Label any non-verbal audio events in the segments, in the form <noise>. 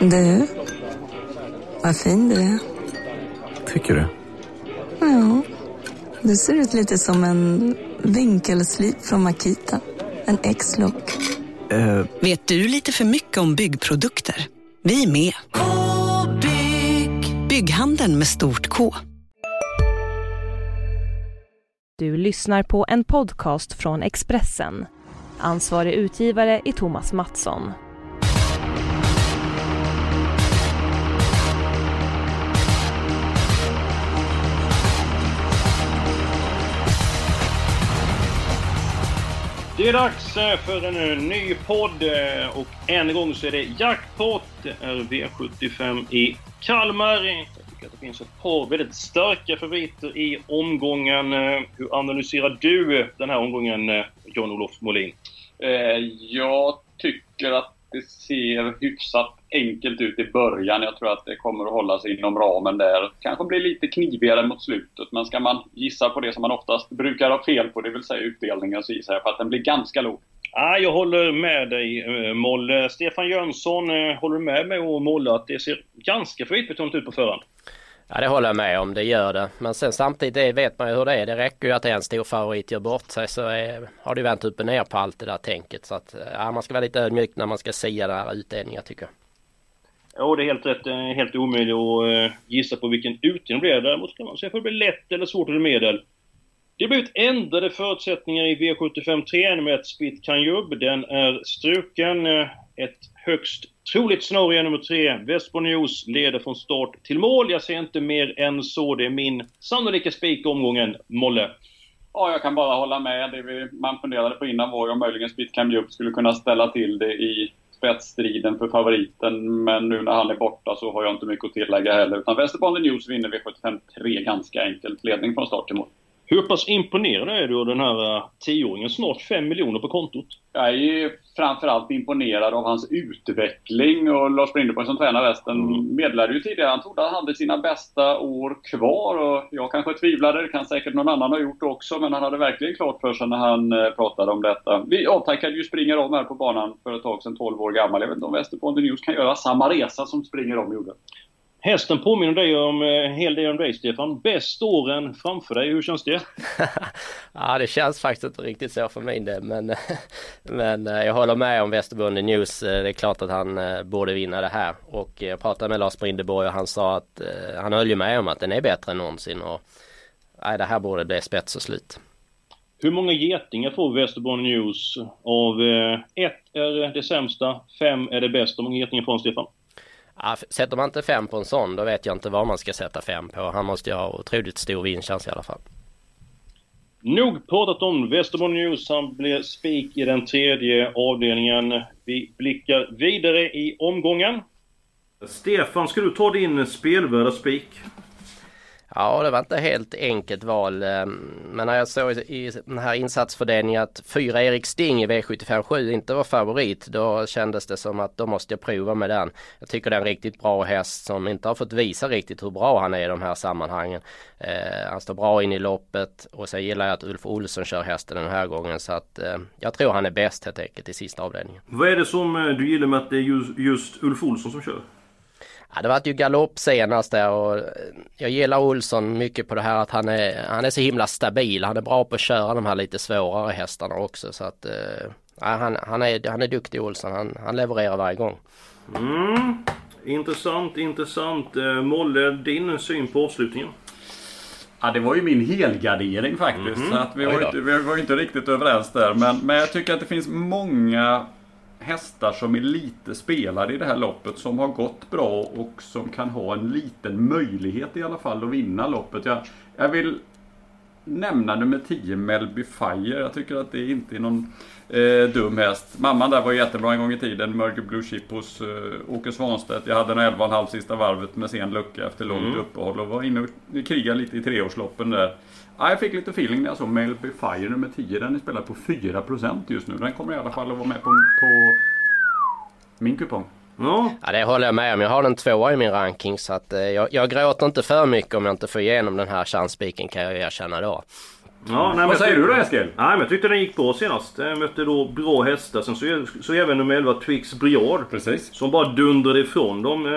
Du, vad fin du är. Tycker du? Ja, du ser ut lite som en vinkelslip från Makita. En X-look. Eh, Vet du lite för mycket om byggprodukter? Vi är med. -bygg. Bygghandeln med stort K. Du lyssnar på en podcast från Expressen. Ansvarig utgivare är Thomas Mattsson. Det är dags eh, för en eh, ny podd eh, och än en gång så är det jackpot. Det är V75 i Kalmar. Jag tycker att det finns ett par väldigt starka favoriter i omgången. Hur analyserar du den här omgången, John-Olof Molin? Jag tycker att det ser hyfsat enkelt ut i början. Jag tror att det kommer att hålla sig inom ramen där. Kanske blir lite knivigare mot slutet, men ska man gissa på det som man oftast brukar ha fel på, det vill säga utdelningen, så gissar jag på att den blir ganska låg. Ah, jag håller med dig eh, Molle. Stefan Jönsson, eh, håller du med mig och Molle att det ser ganska förutbetonat ut på förhand? Ja det håller jag med om, det gör det. Men sen samtidigt vet man ju hur det är. Det räcker ju att en stor favorit gör bort sig så är, har det vänt upp och ner på allt det där tänket. Så att ja, man ska vara lite ödmjuk när man ska sia den här utdelningen tycker jag. Ja, det är helt rätt. Helt omöjligt att eh, gissa på vilken utdelning det blir. Däremot kan man säga om det blir lätt eller svårt eller medel. Det har blivit ändrade förutsättningar i V75 3 med ett Spit Kanjub. Den är struken. Eh, ett högst troligt scenario nummer tre. Vespo News leder från start till mål. Jag ser inte mer än så. Det är min sannolika spik omgången, Molle. Ja, jag kan bara hålla med. Det vi, man funderade på innan var ju om möjligen Spit Kanjub skulle kunna ställa till det i spetsstriden för favoriten. Men nu när han är borta så har jag inte mycket att tillägga heller. Utan Västerbotten News vinner V75 3 ganska enkelt. Ledning från start till mål. Hur pass imponerad är du av den här tioåringen? Snart 5 miljoner på kontot. Jag är ju framförallt imponerad av hans utveckling och Lars Brindeborg som tränar resten mm. meddelade ju tidigare han trodde han hade sina bästa år kvar och jag kanske tvivlade, det kan säkert någon annan ha gjort också, men han hade verkligen klart för sig när han pratade om detta. Vi avtackade ju Springer om här på banan för ett tag sedan, 12 år gammal. Jag vet inte om Västerbotten News kan göra samma resa som Springer om gjorde. Hästen påminner dig om en hel del om dig Stefan. Bäst åren framför dig, hur känns det? <laughs> ja det känns faktiskt inte riktigt så för min del men, <laughs> men jag håller med om Västerbonden News. Det är klart att han borde vinna det här och jag pratade med Lars Brindeborg och han sa att han höll ju med om att den är bättre än någonsin och nej, det här borde bli spets och slut. Hur många getingar får Västerbotten News? Av ett är det sämsta, fem är det bästa. Hur många getingar får han Stefan? Ja, sätter man inte fem på en sån då vet jag inte vad man ska sätta fem på. Han måste ju ha otroligt stor vinstchans i alla fall. Nog pratat om Västerbotten News. Han blir spik i den tredje avdelningen. Vi blickar vidare i omgången. Stefan, ska du ta din spelvärda spik? Ja, det var inte helt enkelt val. Ehm, men när jag såg i den här insatsfördelningen att fyra Erik Sting i V75 7 inte var favorit, då kändes det som att då måste jag prova med den. Jag tycker det är en riktigt bra häst som inte har fått visa riktigt hur bra han är i de här sammanhangen. Eh, han står bra in i loppet och sen gillar jag att Ulf Olsson kör hästen den här gången så att eh, jag tror han är bäst helt enkelt i sista avdelningen. Vad är det som eh, du gillar med att det är just, just Ulf Olsson som kör? Ja, det var ju galopp senast där och jag gillar Olsson mycket på det här att han är, han är så himla stabil. Han är bra på att köra de här lite svårare hästarna också så att ja, han, han, är, han är duktig Olsson. Han, han levererar varje gång. Mm. Intressant, intressant. Molle, din syn på avslutningen? Ja, det var ju min helgardering faktiskt. Mm -hmm. så att vi, var inte, vi var inte riktigt överens där. Men, men jag tycker att det finns många hästar som är lite spelade i det här loppet som har gått bra och som kan ha en liten möjlighet i alla fall att vinna loppet. Jag, jag vill nämna nummer 10 Melby Fire. Jag tycker att det inte är någon eh, dum häst. Mamman där var jättebra en gång i tiden. Mörker Blue Chip hos eh, Åke Svanstedt. Jag hade en 11,5 sista varvet med sen lucka efter långt mm. uppehåll och var inne och krigade lite i treårsloppen där. Ja, jag fick lite feeling när jag såg Melby Fire nummer 10. Den är spelad på 4% just nu. Den kommer i alla fall att vara med på, på min kupong. Ja. ja, det håller jag med om. Jag har den tvåa i min ranking så att eh, jag, jag gråter inte för mycket om jag inte får igenom den här chansspiken kan jag erkänna då. Ja, nej, Vad säger du då Eskil? Nej, men jag tyckte den gick bra senast. Jag mötte då bra hästar. Sen så, så även nummer 11 Twix Briard. Precis. Som bara dundrade ifrån dem. Eh,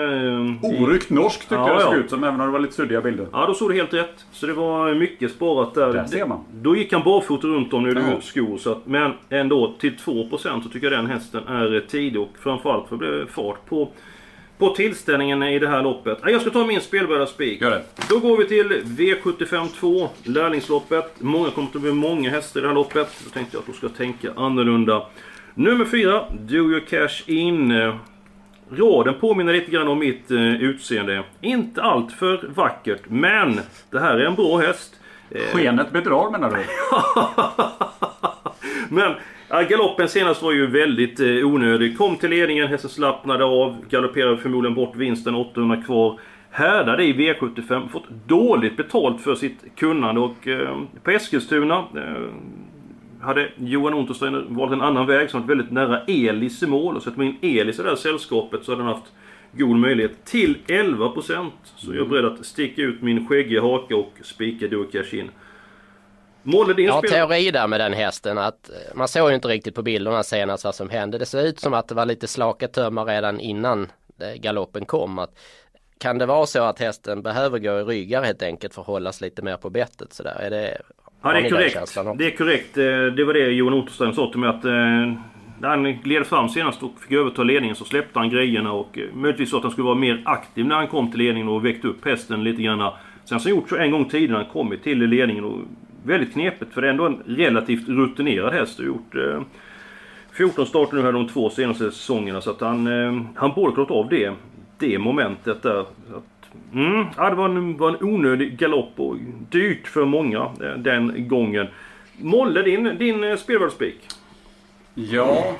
i- Oryckt norsk tycker Ja, jag det såg ja. ut som, även om det var lite suddiga bilder. Ja, då såg det helt rätt. Så det var mycket sparat där. Där ser man. Då gick han barfota runt om nu Ja. ja. skor. Så att, men ändå till 2% så tycker jag den hästen är tidig. Och framförallt för det blir fart på, på tillställningen i det här loppet. Ja, Jag ska ta min spelvärda spik. Gör det. Då går vi till V75 2, lärlingsloppet. Många kommer att bli många hästar i det här loppet. Då tänkte jag att då ska tänka annorlunda. Nummer 4, Do Your Cash In. Eh, Raden påminner lite grann om mitt eh, utseende. Inte allt för vackert, men det här är en bra häst. Eh, Skenet bedrar menar du? <laughs> men ja, galoppen senast var ju väldigt eh, onödig. Kom till ledningen, hästen slappnade av, galopperade förmodligen bort vinsten, 800 kvar. Härdade i V75, fått dåligt betalt för sitt kunnande och eh, på Eskilstuna eh, hade Johan Untersteiner valt en annan väg som var väldigt nära Elis i mål. Och sätter man in Elis i det här sällskapet så hade han haft god möjlighet till 11%. Så jag är beredd att sticka ut min skäggiga haka och spika Do Cash In. Din Jag har teori där med den hästen att eh, man såg ju inte riktigt på bilderna senast vad som hände. Det ser ut som att det var lite slaka tömmar redan innan eh, galoppen kom. Att, kan det vara så att hästen behöver gå i ryggar helt enkelt för att hållas lite mer på bettet sådär? Är det, Ja, det är korrekt. Det är korrekt. Eh, Det var det Johan Otterström sa till mig att eh, när han gled fram senast och fick överta ledningen så släppte han grejerna och eh, möjligtvis så att han skulle vara mer aktiv när han kom till ledningen och väckte upp hästen lite grann. Sen så gjort så en gång tidigare när han kommit till ledningen och väldigt knepigt för det är ändå en relativt rutinerad häst Har gjort eh, 14 starter nu här de två senaste säsongerna så att han, eh, han borde klarat av det, det momentet där. Att, Mm, ja, det var en, var en onödig galopp och dyrt för många eh, den gången. Molle, din, din eh, spelvärldsspik? Ja.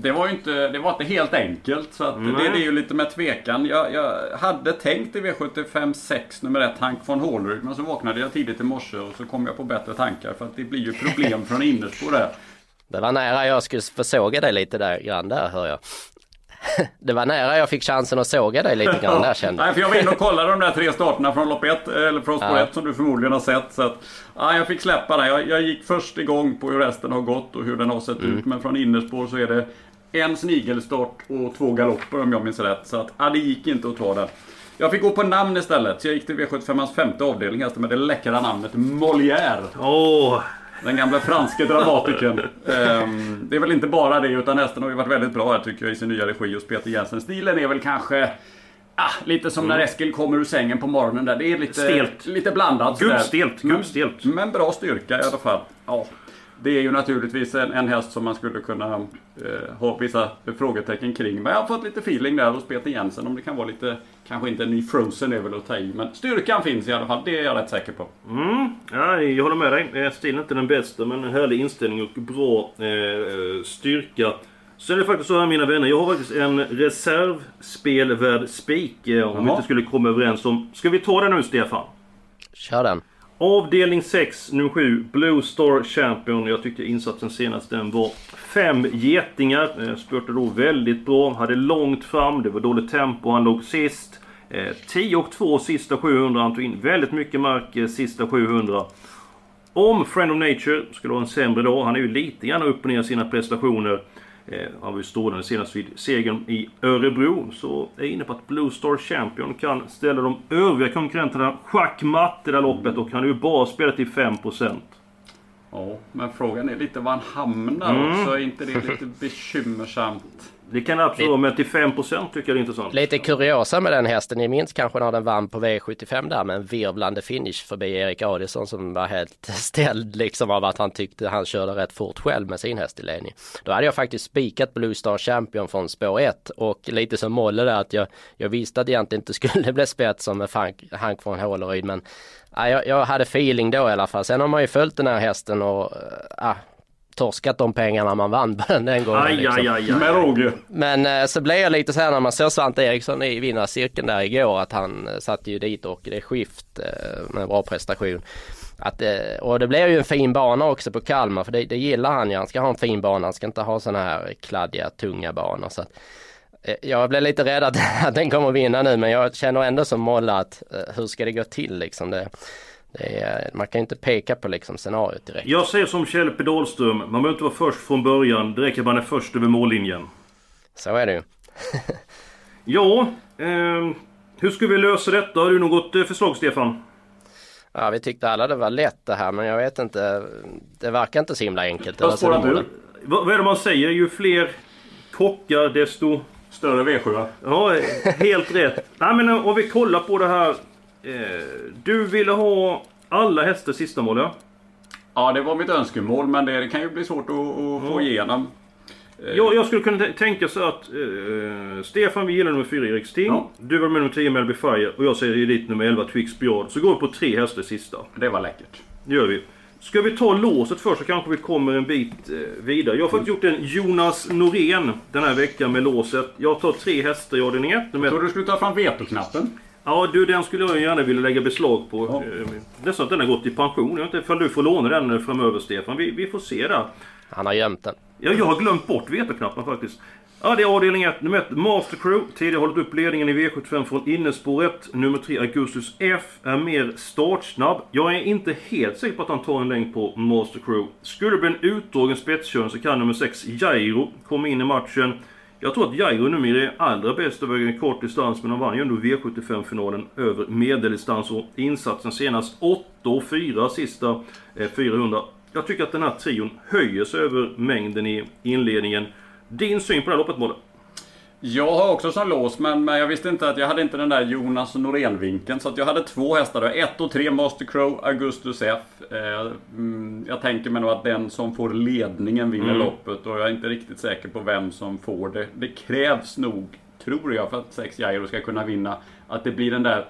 Det var ju inte, det var inte helt enkelt. Så att det, Nej. det är ju lite med tvekan. Jag, jag hade tänkt i V75 6 nummer 1 Hank von Hålryd. Men så vaknade jag tidigt i morse och så kom jag på bättre tankar. För att det blir ju problem från innerspår där. Det var nära jag skulle försåga dig lite där grann där hör jag. <laughs> Det var nära jag fick chansen att såga dig lite grann där kände jag. Nej, för jag var inne och kollade de där tre starterna från lopp 1, eller från spår Ja. 1 som du förmodligen har sett. Så att, ja, jag fick släppa det. Jag, jag gick först igång på hur resten har gått och hur den har sett Mm. ut. Men från innerspår så är det en snigelstart och två galopper om jag minns rätt. Så att, ja, det gick inte att ta den. Jag fick gå på namn istället. Så jag gick till V75ans femte avdelning hästen med det läckra namnet Molière. Åh! Den gamla franske dramatikern. Ehm, det är väl inte bara det utan hästen har ju varit väldigt bra här tycker jag i sin nya regi hos Peter Jensen. Stilen är väl kanske ah, lite som när Eskil kommer ur sängen på morgonen där. Det är lite, Stelt. lite blandat. sådär. Gubbstelt, Men- gubbstelt. Men bra styrka i alla fall. Ja. Det är ju naturligtvis en, en häst som man skulle kunna eh, ha vissa frågetecken kring. Men jag har fått lite feeling där hos Peter Jensen om det kan vara lite, kanske inte en ny Frozen är väl att ta i. Men styrkan finns i alla fall, det är jag rätt säker på. Mm, ja, jag håller med dig. Stilen är inte den bästa men en härlig inställning och bra eh, styrka. Så är det faktiskt så här mina vänner. Jag har faktiskt en reservspelvärd spik. Eh, om vi Jaha. inte skulle komma överens om... Ska vi ta den nu Stefan? Kör den. Avdelning 6, nummer 7, Blue Star Champion. Jag tyckte insatsen senast den var fem getingar. Eh, spurtade då väldigt bra. Hade långt fram, det var dåligt tempo. Han låg sist. Eh, 10 och 2 sista 700. Han tog in väldigt mycket mark eh, sista 700. Om Friend of Nature skulle ha en sämre dag, han är ju lite grann upp och ner i sina prestationer. Eh, han var ju strålande senast vid segern i Örebro. Så är inne på att Blue Star Champion kan ställa de övriga konkurrenterna schackmatt i det här loppet och han har ju bara spelat till 5%. Ja, men frågan är lite var han hamnar Mm. också. Är inte det lite bekymmersamt? Det kan absolut vara, men till 5% tycker jag det är intressant. Lite kuriosa med den hästen, ni minns kanske när den vann på V75 där med en virvlande finish förbi Erik Adielsson som var helt <laughs> ställd liksom av att han tyckte han körde rätt fort själv med sin häst i ledning. Då hade jag faktiskt spikat Blue Star Champion från spår 1 och lite som Molle där att jag, jag visste att det egentligen inte <laughs> skulle bli spets som med Frank, Hank von Håleryd men ja, jag, jag hade feeling då i alla fall. Sen har man ju följt den här hästen och äh, torskat de pengarna man vann <laughs> på den den gången. Aj, liksom. aj, aj, aj. Med råge. Men eh, så blev jag lite så här när man såg Svante Eriksson i vinnarcirkeln där igår att han eh, satte ju dit och det är skift eh, med bra prestation. Att, eh, och det blev ju en fin bana också på Kalmar för det, det gillar han ju. Han ska ha en fin bana, han ska inte ha sådana här kladdiga, tunga banor. Så att, jag blev lite rädd att, att <laughs> den kommer vinna nu men jag känner ändå som Molla att hur ska det gå till liksom. Det, är, man kan inte peka på liksom scenariot direkt. Jag säger som Kjell P Dahlström. Man behöver inte vara först från början. Det räcker att man är först över mållinjen. Så är det ju. <laughs> ja, eh, hur ska vi lösa detta? Har du något eh, förslag Stefan? Ja, vi tyckte alla det var lätt det här men jag vet inte. Det verkar inte så himla enkelt. Vad, vad är det man säger? Ju fler kockar desto... Större V7 Ja, helt rätt. Nej men om vi kollar på det här. Eh, du ville ha alla hästar sista mål ja? Ja det var mitt önskemål men det kan ju bli svårt att, att få igenom. Ja, jag skulle kunna tänka så att eh, Stefan vi gillar nummer 4 Erik Sting. Ja. Du var med nummer 10 Melby Fire och jag säger ditt nummer 11 Twix Björn. Så går vi på tre hästar sista. Det var läckert. Det gör vi. Ska vi ta låset först så kanske vi kommer en bit eh, vidare. Jag har faktiskt gjort en Jonas Norén den här veckan med låset. Jag tar tre hästar i avdelning 1. Jag trodde du skulle ta fram vetoknappen. Ja du, den skulle jag gärna vilja lägga beslag på. Ja. Eh, är så att den har gått i pension. Jag vet inte ifall du får låna den framöver Stefan. Vi, vi får se där. Han har gömt den. Ja, jag har glömt bort vetoknappen faktiskt. Ja, det är avdelning 1. Nummer 1, Master Crew. Tidigare hållit upp ledningen i V75 från innespåret. Nummer 3, Augustus F. Är mer startsnabb. Jag är inte helt säker på att han tar en längd på Master Crew. Skulle det bli en utdragen spetskörning så kan nummer 6, Jairo, komma in i matchen. Jag tror att Jairo numera är allra bäst över en kort distans, men han vann ju ändå V75-finalen över medeldistans och insatsen senast 8 och 4 sista eh, 400. Jag tycker att den här trion höjer sig över mängden i inledningen. Din syn på det här loppet, Molle? Jag har också som lås, men, men jag visste inte att jag hade inte den där Jonas Norén-vinkeln. Så jag hade två hästar. 1 och 3 Master Crow, Augustus F. Eh, mm, jag tänker mig nog att den som får ledningen vinner mm. loppet. Och jag är inte riktigt säker på vem som får det. Det krävs nog, tror jag, för att 6 Jairo ska kunna vinna. Att det blir den där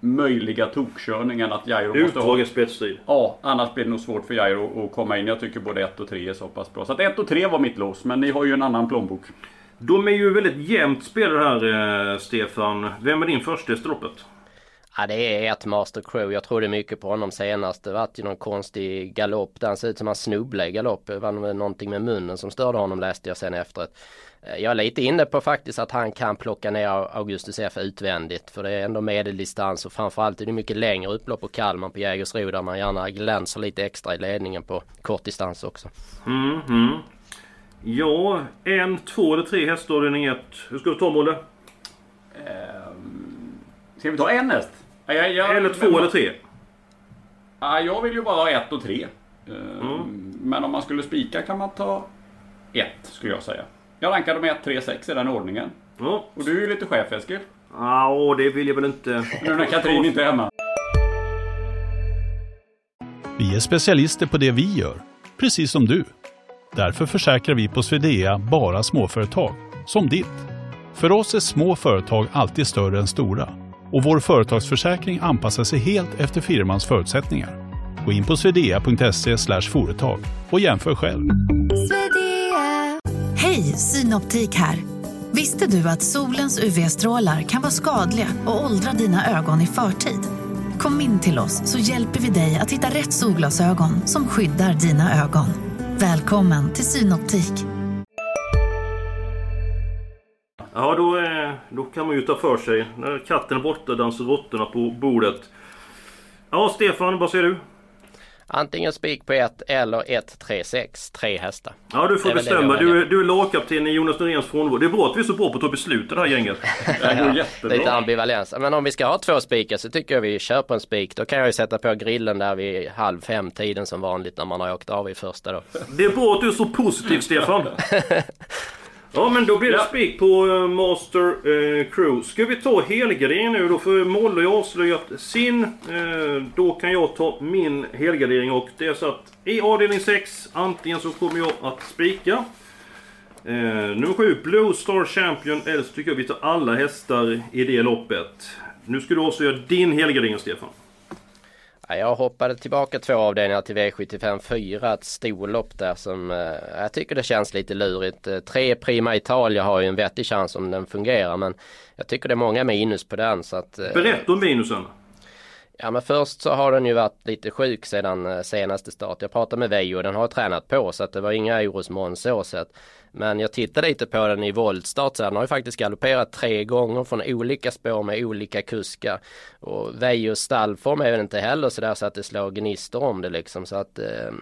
möjliga tokkörningen att Jairo måste ha... Spetsstrid. Ja, annars blir det nog svårt för Jairo att komma in. Jag tycker både 1 och 3 är så pass bra. Så att 1 och 3 var mitt lås, men ni har ju en annan plånbok. De är ju väldigt jämnt spelare här, eh, Stefan. Vem är din första i loppet? Ja det är ett Master Crew. Jag trodde mycket på honom senast. Det var ju någon konstig galopp där han ser ut som han snubblade i galopp. Det var någonting med munnen som störde honom läste jag sen efteråt. Eh, jag är lite inne på faktiskt att han kan plocka ner Augustus F utvändigt. För det är ändå medeldistans och framförallt är det mycket längre upplopp på Kalmar på Jägersro där man gärna glänser lite extra i ledningen på kortdistans också. Mm, mm. Ja, en, två eller tre hästar avdelning ett. Hur ska vi ta Molle? Um, ska vi ta en häst? Jag, jag, eller två men, eller tre? Ja, jag vill ju bara ha ett och tre. Um, mm. Men om man skulle spika kan man ta ett skulle jag säga. Jag rankar dem 1, 3, 6 i den ordningen. Ja. Och du är ju lite chef Eskil. Ja, det vill jag väl inte. Nu när Katrin inte är hemma. Vi är specialister på det vi gör, precis som du. Därför försäkrar vi på Swedea bara småföretag, som ditt. För oss är små företag alltid större än stora och vår företagsförsäkring anpassar sig helt efter firmans förutsättningar. Gå in på swedea.se företag och jämför själv. Hej, Synoptik här. Visste du att solens UV-strålar kan vara skadliga och åldra dina ögon i förtid? Kom in till oss så hjälper vi dig att hitta rätt solglasögon som skyddar dina ögon. Välkommen till Synoptik. Ja, då, eh, då kan man ju ta för sig. När katten är borta dansar råttorna på bordet. Ja, Stefan, vad säger du? Antingen spik på 1 eller 1, 3, 6. Tre hästar. Ja du får bestämma. Du, är, du är lagkapten i Jonas Noréns frånvaro. Det är bra att vi är så bra på att ta beslut i det här gänget. <laughs> Det går jättebra. Lite ambivalens. Men om vi ska ha två spikar så tycker jag vi kör på en spik. Då kan jag ju sätta på grillen där vid halv fem tiden som vanligt när man har åkt av i första då. Det är bra att du är så positiv Stefan. <laughs> Ja men då blir det ja. spik på uh, Master uh, Crew. Ska vi ta helgardering nu då? För Molle har avslöjat sin. Uh, då kan jag ta min helgardering och det är så att i avdelning 6 antingen så kommer jag att spika. Uh, nummer 7 Blue Star Champion eller så tycker jag vi tar alla hästar i det loppet. Nu ska du avslöja din helgardering Stefan. Jag hoppade tillbaka två avdelningar till V75 4, ett storlopp där som eh, jag tycker det känns lite lurigt. Eh, tre Prima Italia har ju en vettig chans om den fungerar men jag tycker det är många minus på den så att... Eh, Berätta om minusen! Ja men först så har den ju varit lite sjuk sedan eh, senaste start. Jag pratade med Vejo och den har tränat på så att det var inga orosmoln så sett. Men jag tittade lite på den i voltstart så den har ju faktiskt galopperat tre gånger från olika spår med olika kuskar. Och Vejos stallform är väl inte heller så där så att det slår gnistor om det liksom så att eh,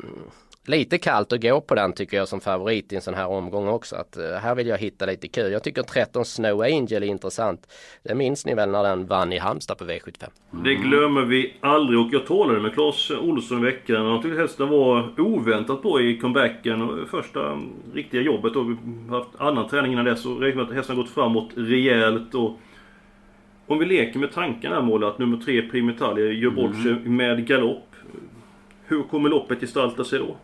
lite kallt att gå på den tycker jag som favorit i en sån här omgång också. Att, uh, här vill jag hitta lite kul. Jag tycker 13 Snow Angel är intressant. Det minns ni väl när den vann i Halmstad på V75? Mm. Det glömmer vi aldrig och jag talade med Claes Olsson i veckan. Han tyckte hästen var oväntat bra i comebacken och första riktiga jobbet. Och vi har haft annan träning innan dess och räknar med att hästen har gått framåt rejält. Och om vi leker med tanken här målet att nummer tre Primitalje gör bort mm. sig med galopp. Hur kommer loppet gestalta sig då?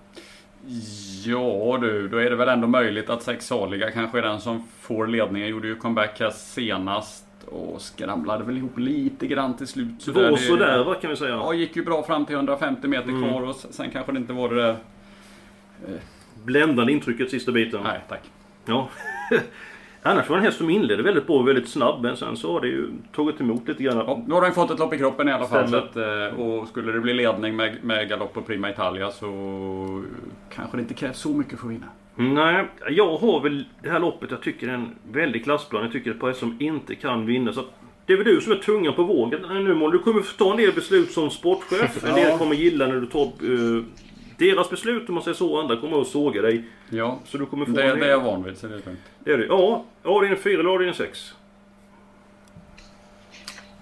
Ja du, då är det väl ändå möjligt att sexsaliga kanske är den som får ledningen. Gjorde ju comeback här senast och skramlade väl ihop lite grann till slut. Så det var sådär va kan vi säga? Ja, gick ju bra fram till 150 meter mm. kvar och sen kanske det inte var det... Eh... Bländande intrycket sista biten. Nej, tack. Ja. <laughs> Annars var det en häst som inledde väldigt bra och väldigt snabb men sen så har det ju tagit emot lite grann. Ja, nu har den fått ett lopp i kroppen i alla fall. Att, eh, och skulle det bli ledning med, med galopp på Prima Italia så kanske det inte krävs så mycket för att vinna. Nej, jag har väl det här loppet. Jag tycker det är en väldig klassplan. Jag tycker det är ett par som inte kan vinna. Så det är väl du som är tungan på vågen nu. Du kommer få ta en del beslut som sportchef. <laughs> En del kommer gilla när du tar uh, deras beslut om man säger så. Andra kommer att såga dig. Ja, så du kommer få det, det är jag van vid. Så det är lugnt. Det är det. Ja, avdelning 4 eller avdelning 6?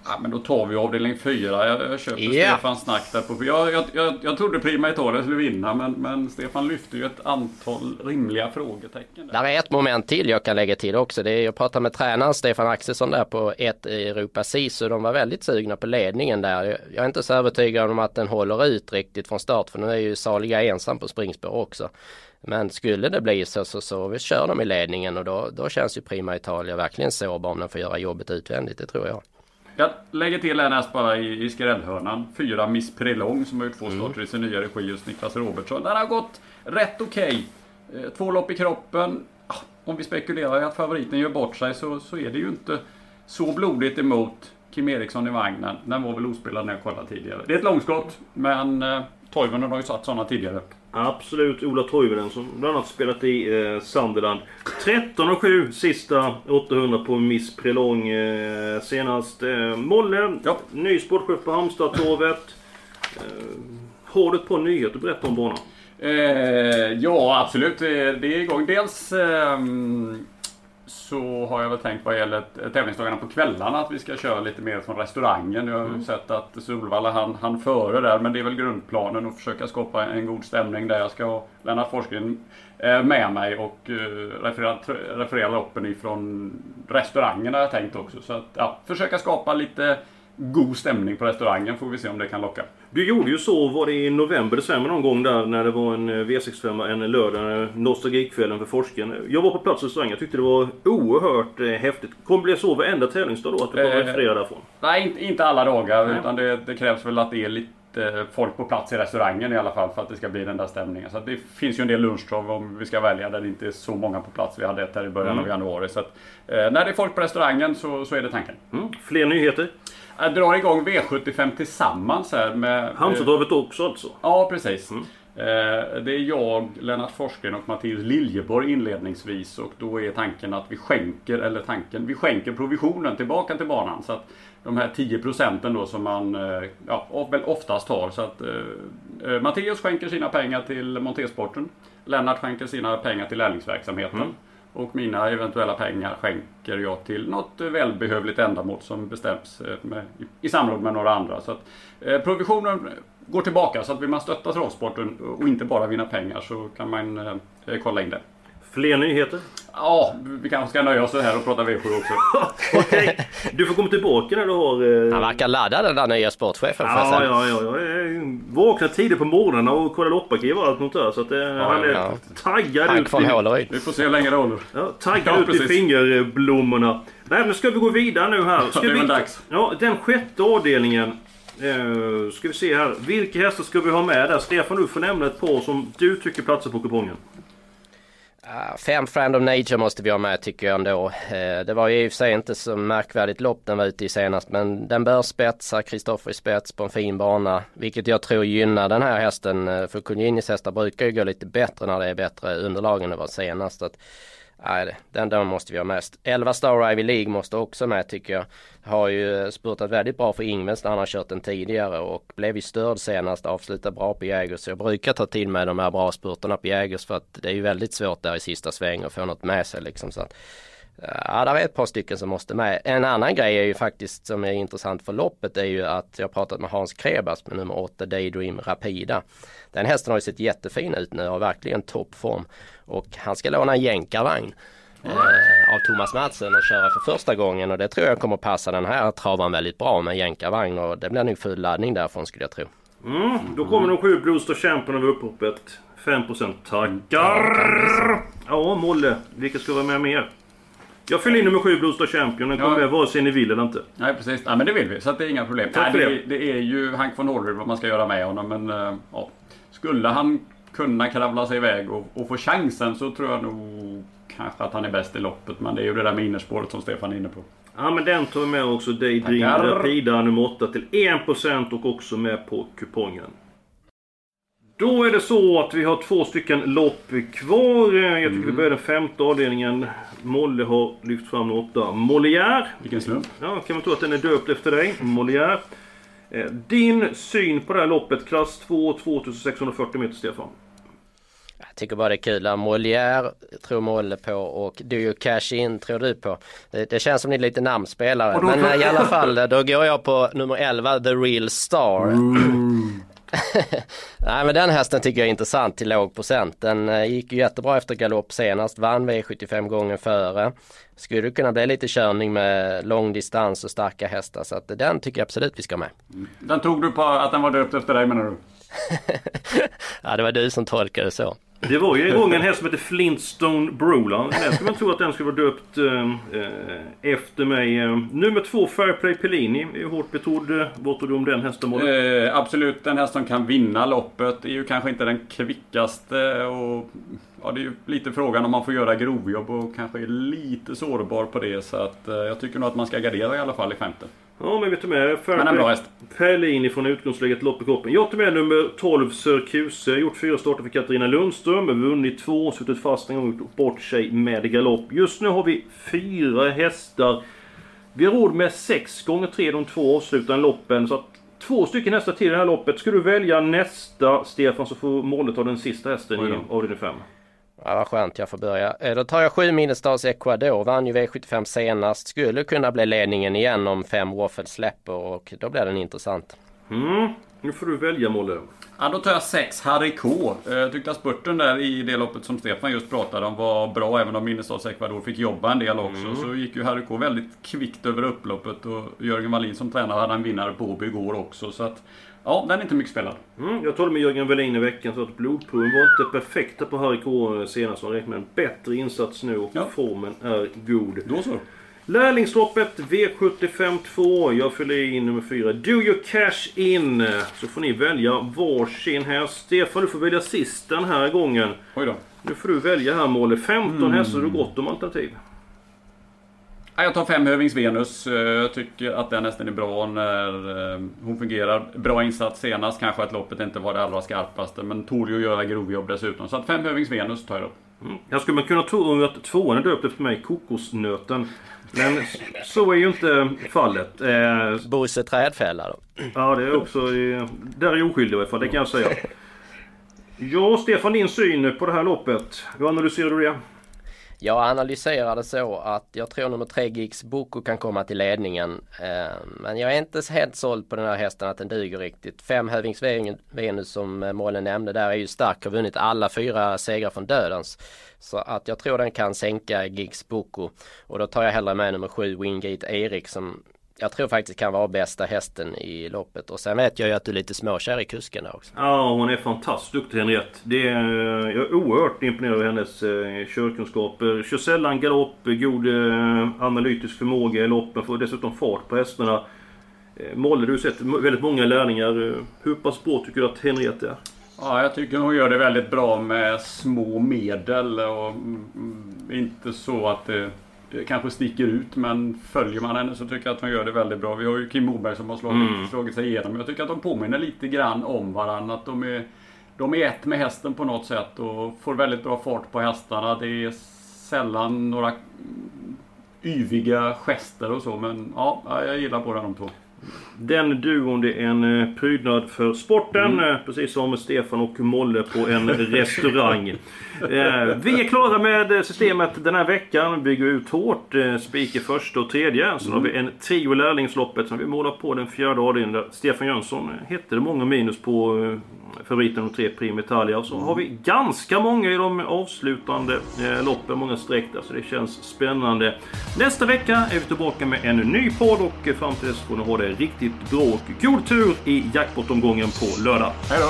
Ja, men då tar vi avdelning 4. Jag, jag köper yeah. Stefans snack där på. Jag, jag, jag, jag trodde Prima Italia skulle vinna men, men Stefan lyfte ju ett antal rimliga frågetecken. Där. är ett moment till jag kan lägga till också. Det är, jag pratade med tränaren Stefan Axelsson där på ett Europa SISU. De var väldigt sugna på ledningen där. Jag, jag är inte så övertygad om att den håller ut riktigt från start för nu är ju Saliga ensam på springspår också. Men skulle det bli så så, så vi kör de i ledningen och då, då känns ju Prima Italia verkligen sårbar om den får göra jobbet utvändigt. Det tror jag. Jag lägger till en häst bara i, i skrällhörnan. Fyra Miss Prelong som har gjort två mm. starter i sin nya regi just Niklas Robertsson. Den har gått rätt okej. Okay. Eh, två lopp i kroppen. Ah, om vi spekulerar i att favoriten gör bort sig så, så är det ju inte så blodigt emot Kim Eriksson i vagnen. Den var väl ospelad när jag kollade tidigare. Det är ett långskott men eh, Toivonen har ju satt sådana tidigare. Absolut, Ola Toivonen som bland annat spelat i eh, Sunderland. 13 och 7 sista 800 på Miss Prelong eh, senast. Eh, Molle, ja. ny sportchef på Halmstad-torvet. Eh, har du ett par nyheter att berätta om banan? Eh, ja, absolut. Det är igång. Dels eh, så har jag väl tänkt vad gäller tävlingsdagarna på kvällarna att vi ska köra lite mer från restaurangen. Jag har mm. sett att Solvalla han, han före där men det är väl grundplanen att försöka skapa en god stämning där. Jag ska ha Lennart Forsgren eh, med mig och eh, referera, referera loppen ifrån restaurangen har jag tänkt också. Så att ja, försöka skapa lite god stämning på restaurangen får vi se om det kan locka. Du gjorde ju så, var det i november, december någon gång där när det var en eh, V65 en lördag, nostalgikvällen för forsken. Jag var på plats i restaurangen, jag tyckte det var oerhört eh, häftigt. Kommer det bli så varenda tävlingsdag då, att du bara eh, refererar därifrån? Nej, inte, inte alla dagar, nej. utan det, det, krävs väl att det är lite folk på plats i restaurangen i alla fall för att det ska bli den där stämningen. Så det finns ju en del lunchtrav om vi ska välja där det inte är så många på plats. Vi hade ett här i början mm. av januari. Så att, eh, när det är folk på restaurangen så, så är det tanken. Mm. Fler nyheter? Jag drar igång V75 tillsammans här med... Halmstadtravet också alltså? Ja, precis. Mm. Eh, det är jag, Lennart Forsgren och Mattias Liljeborg inledningsvis och då är tanken att vi skänker, eller tanken, vi skänker provisionen tillbaka till banan. Så att de här 10 procenten då som man eh, ja, väl oftast har. Så att eh, eh Mattias skänker sina pengar till Montesporten. Lennart skänker sina pengar till lärlingsverksamheten. Mm. Och mina eventuella pengar skänker jag till något välbehövligt ändamål som bestäms eh, med, i samråd med några andra. Så att, eh, provisionen går tillbaka så att vill man stötta travsporten och inte bara vinna pengar så kan man eh, kolla in det. Fler nyheter? Ja, vi kanske ska nöja oss här och prata V7 också. <laughs> Okej, okay. du får komma tillbaka när du har... Eh... Han verkar laddad den där nya sportchefen. Ja, ja, ja, ja. Jag vaknar tidigt på morgonen och kollar lopparkiv och allt sånt där. Så att, eh, ja, han är ja. taggad Hank ut. Från i... Vi får se hur länge det håller. Ja, taggad ja, ut precis. i fingerblommorna. Nej, men ska vi gå vidare nu här? <laughs> Ska det är vi... väl dags. Ja, den sjätte avdelningen. Uh, ska vi se här. Vilka hästar ska vi ha med där? Stefan, du får nämna ett par som du tycker platsar på kupongen. Ah, Fem Friend of Nature måste vi ha med tycker jag ändå. Eh, det var ju i och för sig inte så märkvärdigt lopp den var ute i senast men den bör spetsa, Kristoffer i spets på en fin bana. Vilket jag tror gynnar den här hästen. Eh, för Kunjinis hästar brukar ju gå lite bättre när det är bättre underlag än det var senast. Nej, den, där måste vi ha mest. 11 Star Ivy League måste också med tycker jag. Har ju eh, spurtat väldigt bra för Ingves när han har kört den tidigare och blev ju störd senast. Avslutade bra på Jägers. Så jag brukar ta till med de här bra spurterna på Jägers för att det är ju väldigt svårt där i sista sväng att få något med sig liksom. Så att, Ja, det är ett par stycken som måste med. En annan grej är ju faktiskt som är intressant för loppet är ju att jag pratat med Hans Krebas med nummer 8 Daydream Rapida. Den hästen har ju sett jättefin ut nu och har verkligen toppform. Och han ska låna en jänkarvagn eh, av Thomas Madsen och köra för första gången och det tror jag kommer passa den här travan väldigt bra med jänkarvagn och det blir nog full laddning därifrån skulle jag tro. Mm, då kommer de sju Blues Champion över uppropet. 5% tackar! Ja, Molle. Vilka ska vara med mer? Jag fyller in nummer 7 Blues Champion. Den kommer ja. med vare sig ni vill eller inte. Nej precis. Ja, men det vill vi. Så det är inga problem. Nej, det, det, är ju Hank von Horror vad man ska göra med honom. Men uh, ja. Skulle han kunna kravla sig iväg och, och, få chansen så tror jag nog kanske att han är bäst i loppet. Men det är ju det där med innerspåret som Stefan är inne på. Ja men den tar vi med också. Daydream Rapida nummer 8 till 1% och också med på kupongen. Då är det så att vi har två stycken lopp kvar. Jag tycker mm. vi börjar den femte avdelningen. Molle har lyft fram åtta. Molière. Vilken slump. Ja, kan man tro att den är döpt efter dig. Molière. Eh, din syn på det här loppet, klass 2, 2640 meter, Stefan? Jag tycker bara det är kul. Molière tror Molle på och Do You Cash In tror du på. Det, det känns som ni är lite namnspelare. Men i alla fall, då går jag på nummer 11, The Real Star. Mm. <laughs> Nej men den hästen tycker jag är intressant till låg procent. Den eh, gick ju jättebra efter galopp senast, vann V75 gången före. Skulle kunna bli lite körning med lång distans och starka hästar så att den tycker jag absolut vi ska med. Den tog du på att den var döpt efter dig menar du? <laughs> ja det var du som tolkade det så. Det var ju en gång en häst som hette Flintstone Brolan. Den skulle man tro att den skulle vara döpt eh, eh efter mig. Eh, nummer två Fairplay Pellini är hårt betrodd. Vad tror du om den hästen? Eh, absolut, den häst som kan vinna loppet. är ju kanske inte den kvickaste. Och, ja, det är ju lite frågan om man får göra grovjobb och kanske är lite sårbar på det. Så att, eh, jag tycker nog att man ska gardera i alla fall i femte. Ja, men vi tar med Men en bra häst. Perlini från utgångsläget lopp i kroppen. Jag tar med nummer 12 Sörkuse. Gjort fyra starter för Katarina Lundström. Vunnit två, suttit fast en gång och bort sig med galopp. Just nu har vi fyra hästar. Vi har råd med sex gånger tre de två avslutande loppen. Så att två stycken hästar till i det här loppet. Ska du välja nästa Stefan så får Molle ta den sista hästen i avdelning 5. Ja, vad skönt jag får börja. Eh, då tar jag 7 Minnesstars Ecuador. Vann ju V75 senast. Skulle kunna bli ledningen igen om fem Waffles släpper och då blir den intressant. Mm. Nu får du välja Molle. Ja, då tar jag 6 Harry K. Jag eh, tyckte att spurten där i det loppet som Stefan just pratade om var bra. Även om Minnesstads Ecuador fick jobba en del också. Mm. Så gick ju Harry K väldigt kvickt över upploppet. Och Jörgen Wallin som tränare hade en vinnare på Åby igår också. Så att Ja, den är inte mycket spelad. Mm, jag talade med Jörgen Wallin i veckan så att blodproven var inte perfekta på Harry K senast. Han räknar med en bättre insats nu och ja. formen är god. Då så. Lärlingsloppet V75 2. Jag fyller i nummer 4. Do your cash in. Så får ni välja varsin häst. Stefan, du får välja sist den här gången. Oj då. Nu får du välja här Måle. 15 mm. hästar, du gott om alternativ. Jag tar femhövings Venus. Eh, jag tycker att den hästen är bra när eh, hon fungerar. Bra insats senast. Kanske att loppet inte var det allra skarpaste. Men tog ju att göra grovjobb dessutom. Så att femhövings Venus tar jag då. Mm. Jag skulle kunna tro att tvåan är döpt efter mig, Kokosnöten. Men så är ju inte fallet. Eh, Bosse Trädfälla då? Ja, det är också... Där är jag oskyldig i alla fall, det kan jag säga. Ja, Stefan, din syn på det här loppet. Hur analyserar du det? Jag analyserade så att jag tror nummer tre Gigs Boko kan komma till ledningen. Eh, men jag är inte helt såld på den här hästen att den duger riktigt. Fem Hövings Venus som eh, målen nämnde där är ju stark. Har vunnit alla fyra segrar från dödens. Så att jag tror den kan sänka Gigs Boko. Och då tar jag hellre med nummer sju Wingate Erik som jag tror faktiskt kan vara bästa hästen i loppet. Och sen vet jag ju att du är lite småkär i kusken där också. Ja, hon är fantastiskt duktig Henriette. Det är, jag är oerhört imponerad av hennes eh, körkunskaper. Kör sällan galopp, god eh, analytisk förmåga i loppen, får dessutom fart på hästarna. Eh, Molle, du har sett väldigt många lärlingar. Hur pass bra tycker du att Henriette är? Ja, jag tycker hon gör det väldigt bra med små medel och mm, inte så att det kanske sticker ut men följer man henne så tycker jag att hon gör det väldigt bra. Vi har ju Kim Moberg som har slagit, mm. slagit sig igenom. Jag tycker att de påminner lite grann om varandra. Att de är, de är ett med hästen på något sätt och får väldigt bra fart på hästarna. Det är sällan några yviga gester och så men ja, jag gillar båda de två. Den duon det är en eh, prydnad för sporten. Mm. Eh, precis som Stefan och Molle på en <laughs> restaurang. Eh, vi är klara med systemet den här veckan. Bygger ut hårt. Spiker första och tredje. Sen mm. har vi en trio lärlingsloppet som vi målar på den fjärde avdelningen. Där Stefan Jönsson hette det många minus på favoriten de tre Prime Italia. Och så har vi ganska många i de avslutande loppen, många streck där, så det känns spännande. Nästa vecka är vi tillbaka med en ny podd och fram till dess får ni ha det riktigt bråk. god tur i jackpot-omgången på lördag. Hej då!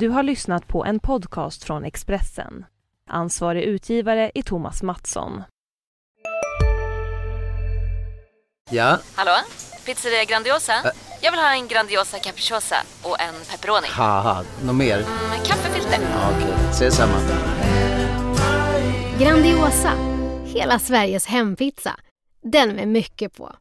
Du har lyssnat på en podcast från Expressen. Ansvarig utgivare är Thomas Mattsson. Ja? Hallå? Pizzeria Grandiosa? Ä Jag vill ha en Grandiosa capriciosa och en pepperoni. något mer? Mm, kaffefilter. Ja, Okej, okay. ses samma. Grandiosa, hela Sveriges hempizza. Den med mycket på.